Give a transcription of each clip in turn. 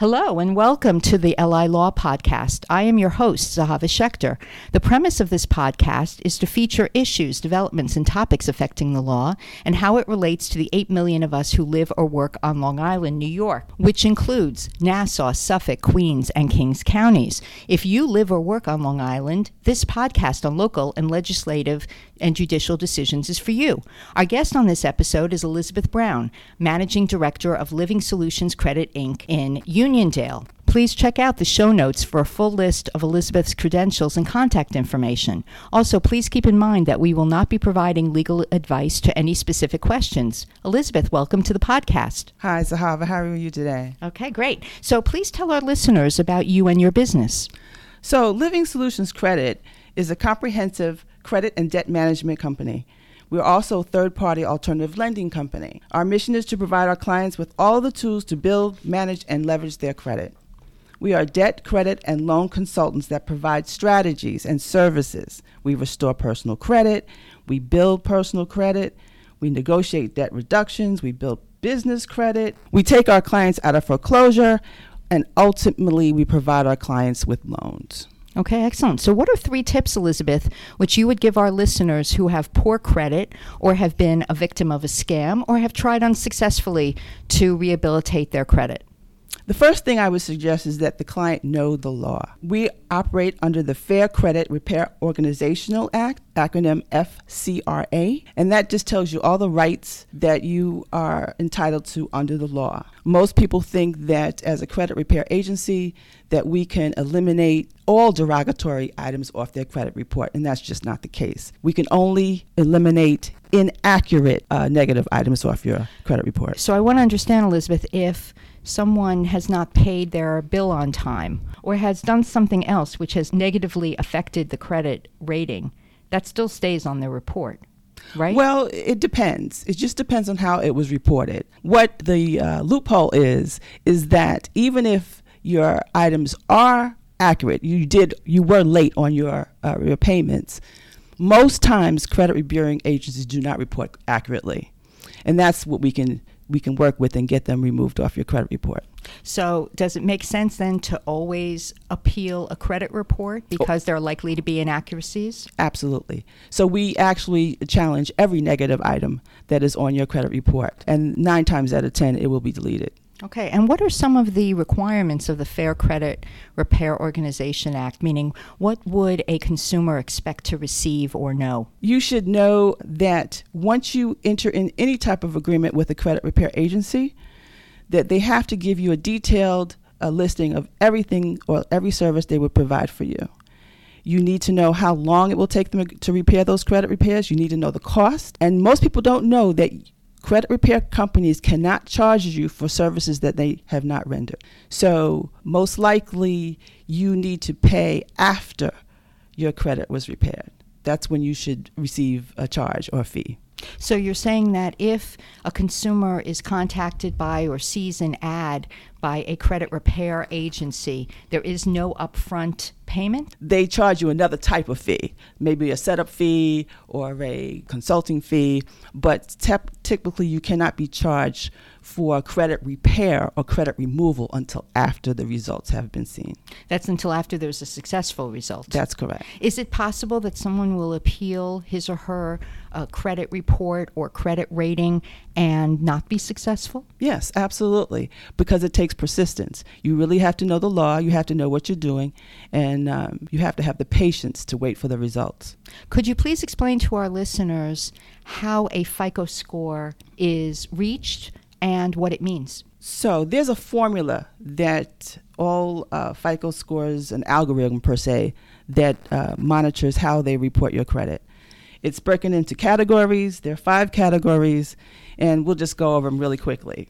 Hello and welcome to the LI Law Podcast. I am your host, Zehava Schechter. The premise of this podcast is to feature issues, developments, and topics affecting the law and how it relates to the 8 million of us who live or work on Long Island, New York, which includes Nassau, Suffolk, Queens, and Kings counties. If you live or work on Long Island, this podcast on local and legislative and judicial decisions is for you. Our guest on this episode is Elizabeth Brown, Managing Director of Living Solutions Credit Inc. in Uniondale. Please check out the show notes for a full list of Elizabeth's credentials and contact information. Also, please keep in mind that we will not be providing legal advice to any specific questions. Elizabeth, welcome to the podcast. Hi, Zehava. How are you today? Okay, great. So, please tell our listeners about you and your business. So, Living Solutions Credit is a comprehensive credit and debt management company. We're also a third party alternative lending company. Our mission is to provide our clients with all the tools to build, manage, and leverage their credit. We are debt, credit, and loan consultants that provide strategies and services. We restore personal credit, we build personal credit, we negotiate debt reductions, we build business credit, we take our clients out of foreclosure, and ultimately we provide our clients with loans. Okay, excellent. So, what are three tips, Elizabeth, which you would give our listeners who have poor credit or have been a victim of a scam or have tried unsuccessfully to rehabilitate their credit? The first thing I would suggest is that the client know the law. We operate under the Fair Credit Repair Organizational Act, acronym FCRA, and that just tells you all the rights that you are entitled to under the law. Most people think that as a credit repair agency that we can eliminate all derogatory items off their credit report, and that's just not the case. We can only eliminate inaccurate uh, negative items off your credit report. So, I want to understand, Elizabeth, if someone has not paid their bill on time or has done something else which has negatively affected the credit rating, that still stays on their report. Right? Well, it depends. It just depends on how it was reported. What the uh, loophole is, is that even if your items are accurate, you did, you were late on your, uh, your payments, most times credit reviewing agencies do not report accurately. And that's what we can we can work with and get them removed off your credit report. So, does it make sense then to always appeal a credit report oh. because there are likely to be inaccuracies? Absolutely. So, we actually challenge every negative item that is on your credit report, and nine times out of ten, it will be deleted. Okay, and what are some of the requirements of the Fair Credit Repair Organization Act? Meaning, what would a consumer expect to receive or know? You should know that once you enter in any type of agreement with a credit repair agency, that they have to give you a detailed uh, listing of everything or every service they would provide for you. You need to know how long it will take them to repair those credit repairs. You need to know the cost. And most people don't know that credit repair companies cannot charge you for services that they have not rendered. So, most likely, you need to pay after your credit was repaired. That's when you should receive a charge or a fee. So you're saying that if a consumer is contacted by or sees an ad by a credit repair agency, there is no upfront payment? They charge you another type of fee, maybe a setup fee or a consulting fee, but te- typically you cannot be charged for credit repair or credit removal until after the results have been seen. That's until after there's a successful result. That's correct. Is it possible that someone will appeal his or her uh, credit report or credit rating and not be successful? Yes, absolutely, because it takes persistence. You really have to know the law, you have to know what you're doing, and um, you have to have the patience to wait for the results. Could you please explain to our listeners how a FICO score is reached? and what it means. So there's a formula that all uh, FICO scores, an algorithm per se, that uh, monitors how they report your credit. It's broken into categories. There are five categories, and we'll just go over them really quickly.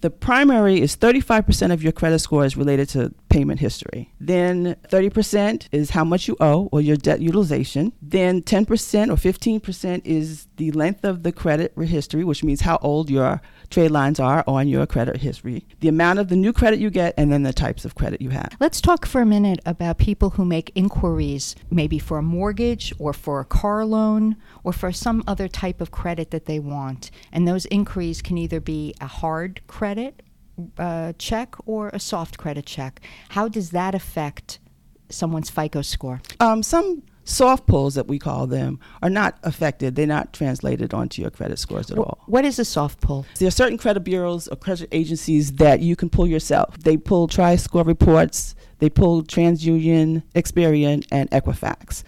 The primary is 35% of your credit score is related to payment history. Then 30% is how much you owe or your debt utilization. Then 10% or 15% is the length of the credit history, which means how old your trade lines are on your credit history, the amount of the new credit you get, and then the types of credit you have. Let's talk for a minute about people who make inquiries, maybe for a mortgage or for a car loan or for some other type of credit that they want. And those inquiries can either be a hard credit uh, check or a soft credit check? How does that affect someone's FICO score? Um, some soft pulls that we call them are not affected. They're not translated onto your credit scores at all. What is a soft pull? There are certain credit bureaus or credit agencies that you can pull yourself. They pull Tri-Score reports, they pull TransUnion, Experian, and Equifax.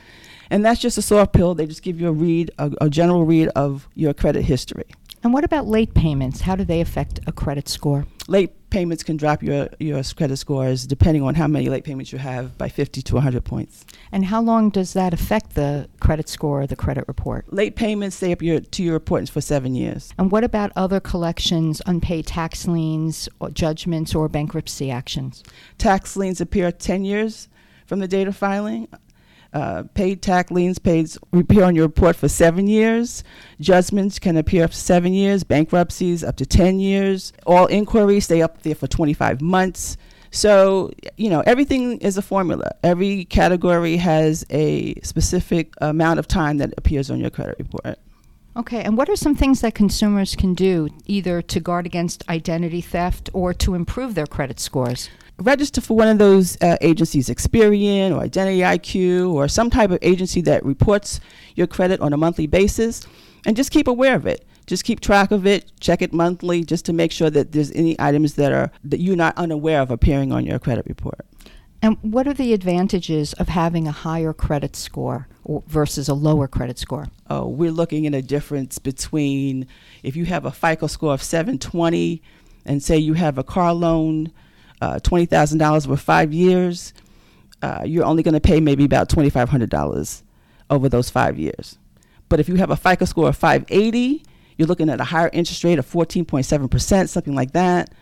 And that's just a soft pull. They just give you a read, a, a general read of your credit history. And what about late payments? How do they affect a credit score? Late payments can drop your, your credit scores depending on how many late payments you have by 50 to 100 points. And how long does that affect the credit score or the credit report? Late payments stay up your, to your reports for seven years. And what about other collections, unpaid tax liens, or judgments, or bankruptcy actions? Tax liens appear 10 years from the date of filing. Uh, paid tax liens paid appear on your report for seven years. Judgments can appear for seven years. Bankruptcies up to 10 years. All inquiries stay up there for 25 months. So, you know, everything is a formula. Every category has a specific amount of time that appears on your credit report. Okay, and what are some things that consumers can do either to guard against identity theft or to improve their credit scores? Register for one of those uh, agencies, Experian or Identity IQ or some type of agency that reports your credit on a monthly basis, and just keep aware of it. Just keep track of it, check it monthly, just to make sure that there's any items that are that you're not unaware of appearing on your credit report. And what are the advantages of having a higher credit score versus a lower credit score? Oh, we're looking at a difference between if you have a FICO score of 720 and say you have a car loan uh, $20,000 over five years, uh, you're only going to pay maybe about $2,500 over those five years. But if you have a FICO score of 580, you're looking at a higher interest rate of 14.7%, something like that.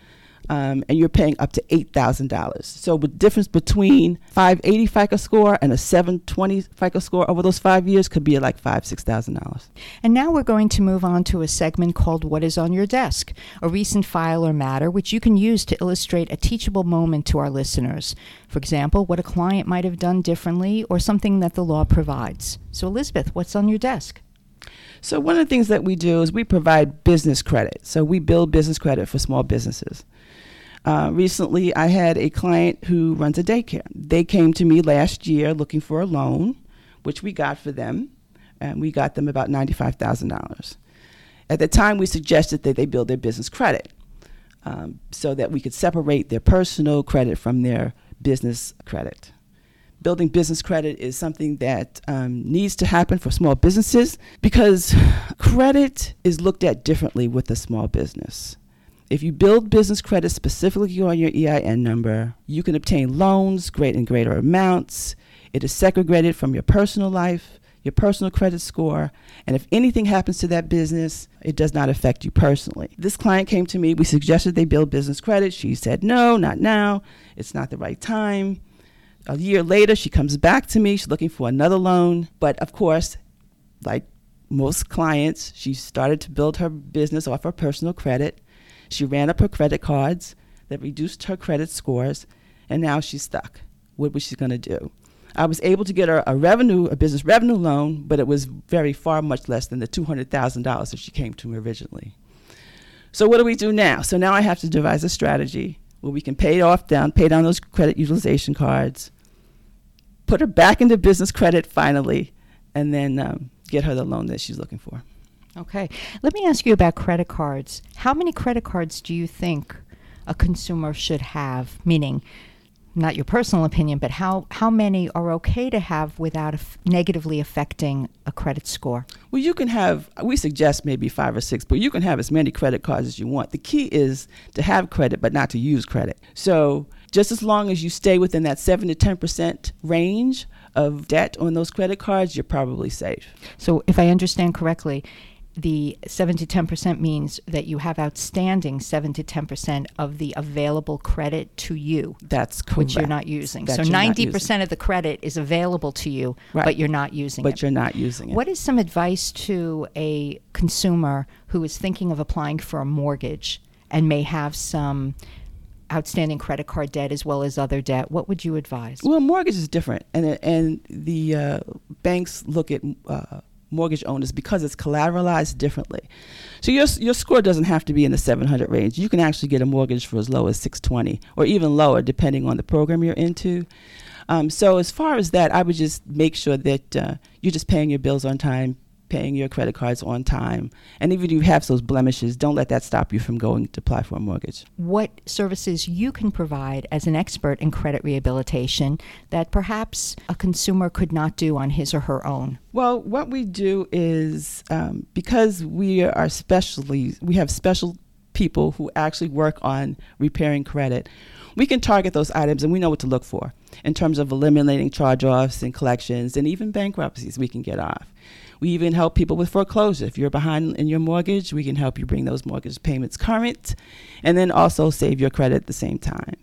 Um, and you're paying up to $8,000. So the difference between 580 FICO score and a 720 FICO score over those five years could be like five, $6,000. And now we're going to move on to a segment called What is on Your Desk, a recent file or matter which you can use to illustrate a teachable moment to our listeners. For example, what a client might have done differently or something that the law provides. So, Elizabeth, what's on your desk? So, one of the things that we do is we provide business credit. So, we build business credit for small businesses. Uh, recently, I had a client who runs a daycare. They came to me last year looking for a loan, which we got for them, and we got them about $95,000. At the time, we suggested that they build their business credit um, so that we could separate their personal credit from their business credit. Building business credit is something that um, needs to happen for small businesses because credit is looked at differently with a small business. If you build business credit specifically on your EIN number, you can obtain loans, great and greater amounts. It is segregated from your personal life, your personal credit score, and if anything happens to that business, it does not affect you personally. This client came to me, we suggested they build business credit. She said, no, not now. It's not the right time. A year later, she comes back to me. She's looking for another loan. But of course, like most clients, she started to build her business off her personal credit. She ran up her credit cards that reduced her credit scores, and now she's stuck. What was she going to do? I was able to get her a revenue, a business revenue loan, but it was very far much less than the two hundred thousand dollars that she came to me originally. So what do we do now? So now I have to devise a strategy where we can pay off down, pay down those credit utilization cards, put her back into business credit finally, and then um, get her the loan that she's looking for. Okay. Let me ask you about credit cards. How many credit cards do you think a consumer should have? Meaning, not your personal opinion, but how, how many are okay to have without af- negatively affecting a credit score? Well, you can have, we suggest maybe five or six, but you can have as many credit cards as you want. The key is to have credit, but not to use credit. So, just as long as you stay within that 7 to 10% range of debt on those credit cards, you're probably safe. So, if I understand correctly, the 7 to 10% means that you have outstanding 7 to 10% of the available credit to you, That's correct. which you're not using. That so, 90% using. of the credit is available to you, Right. but you're not using But it. you're not using it. What is some advice to a consumer who is thinking of applying for a mortgage and may have some outstanding credit card debt as well as other debt? What would you advise? Well, mortgage is different, and and the uh, banks look at uh, mortgage owners because it's collateralized differently. So your your score doesn't have to be in the 700 range. You can actually get a mortgage for as low as 620 or even lower depending on the program you're into. Um, so as far as that, I would just make sure that uh, you're just paying your bills on time, paying your credit cards on time. And even if you have those blemishes, don't let that stop you from going to apply for a mortgage. What services you can provide as an expert in credit rehabilitation that perhaps a consumer could not do on his or her own? Well, what we do is um, because we are specially, we have special people who actually work on repairing credit. We can target those items and we know what to look for in terms of eliminating charge offs and collections and even bankruptcies we can get off. We even help people with foreclosure. If you're behind in your mortgage, we can help you bring those mortgage payments current and then also save your credit at the same time.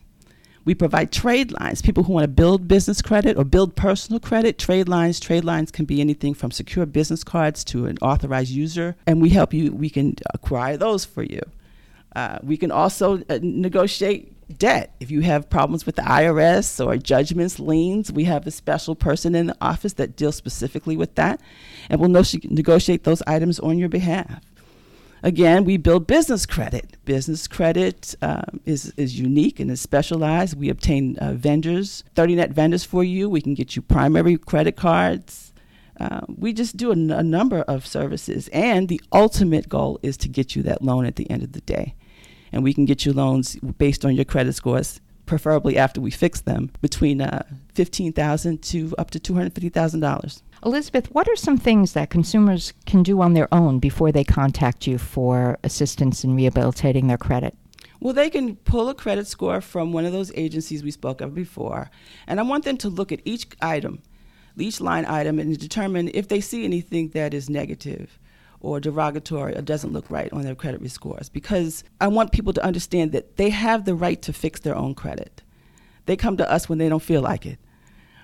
We provide trade lines. People who want to build business credit or build personal credit, trade lines. Trade lines can be anything from secure business cards to an authorized user, and we help you. We can acquire those for you. Uh, we can also uh, negotiate debt. If you have problems with the IRS or judgments, liens, we have a special person in the office that deals specifically with that and will negotiate those items on your behalf. Again, we build business credit. Business credit um, is, is unique and is specialized. We obtain uh, vendors, 30 net vendors for you. We can get you primary credit cards. Uh, we just do a, n- a number of services. And the ultimate goal is to get you that loan at the end of the day and we can get you loans based on your credit scores, preferably after we fix them, between uh, 15,000 to up to $250,000. Elizabeth, what are some things that consumers can do on their own before they contact you for assistance in rehabilitating their credit? Well, they can pull a credit score from one of those agencies we spoke of before, and I want them to look at each item, each line item, and determine if they see anything that is negative or derogatory or doesn't look right on their credit scores because I want people to understand that they have the right to fix their own credit. They come to us when they don't feel like it.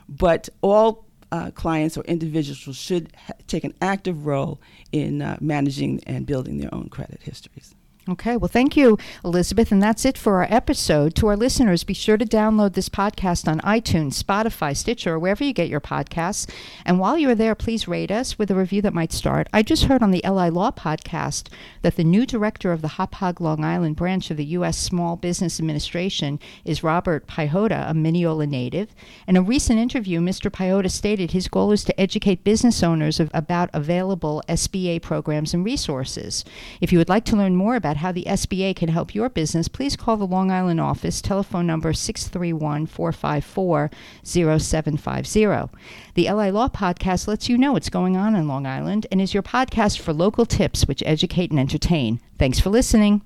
But all uh, clients or individuals should ha- take an active role in uh, managing and building their own credit histories. Okay, well, thank you, Elizabeth. And that's it for our episode. To our listeners, be sure to download this podcast on iTunes, Spotify, Stitcher, or wherever you get your podcasts. And while you're there, please rate us with a review that might start. I just heard on the LI Law podcast that the new director of the Hauppauge Long Island branch of the U.S. Small Business Administration is Robert Pihota, a Mineola native. In a recent interview, Mr. Pihota stated his goal is to educate business owners of, about available SBA programs and resources. If you would like to learn more about how the SBA can help your business, please call the Long Island office, telephone number 631 454 0750. The LI Law Podcast lets you know what's going on in Long Island and is your podcast for local tips which educate and entertain. Thanks for listening.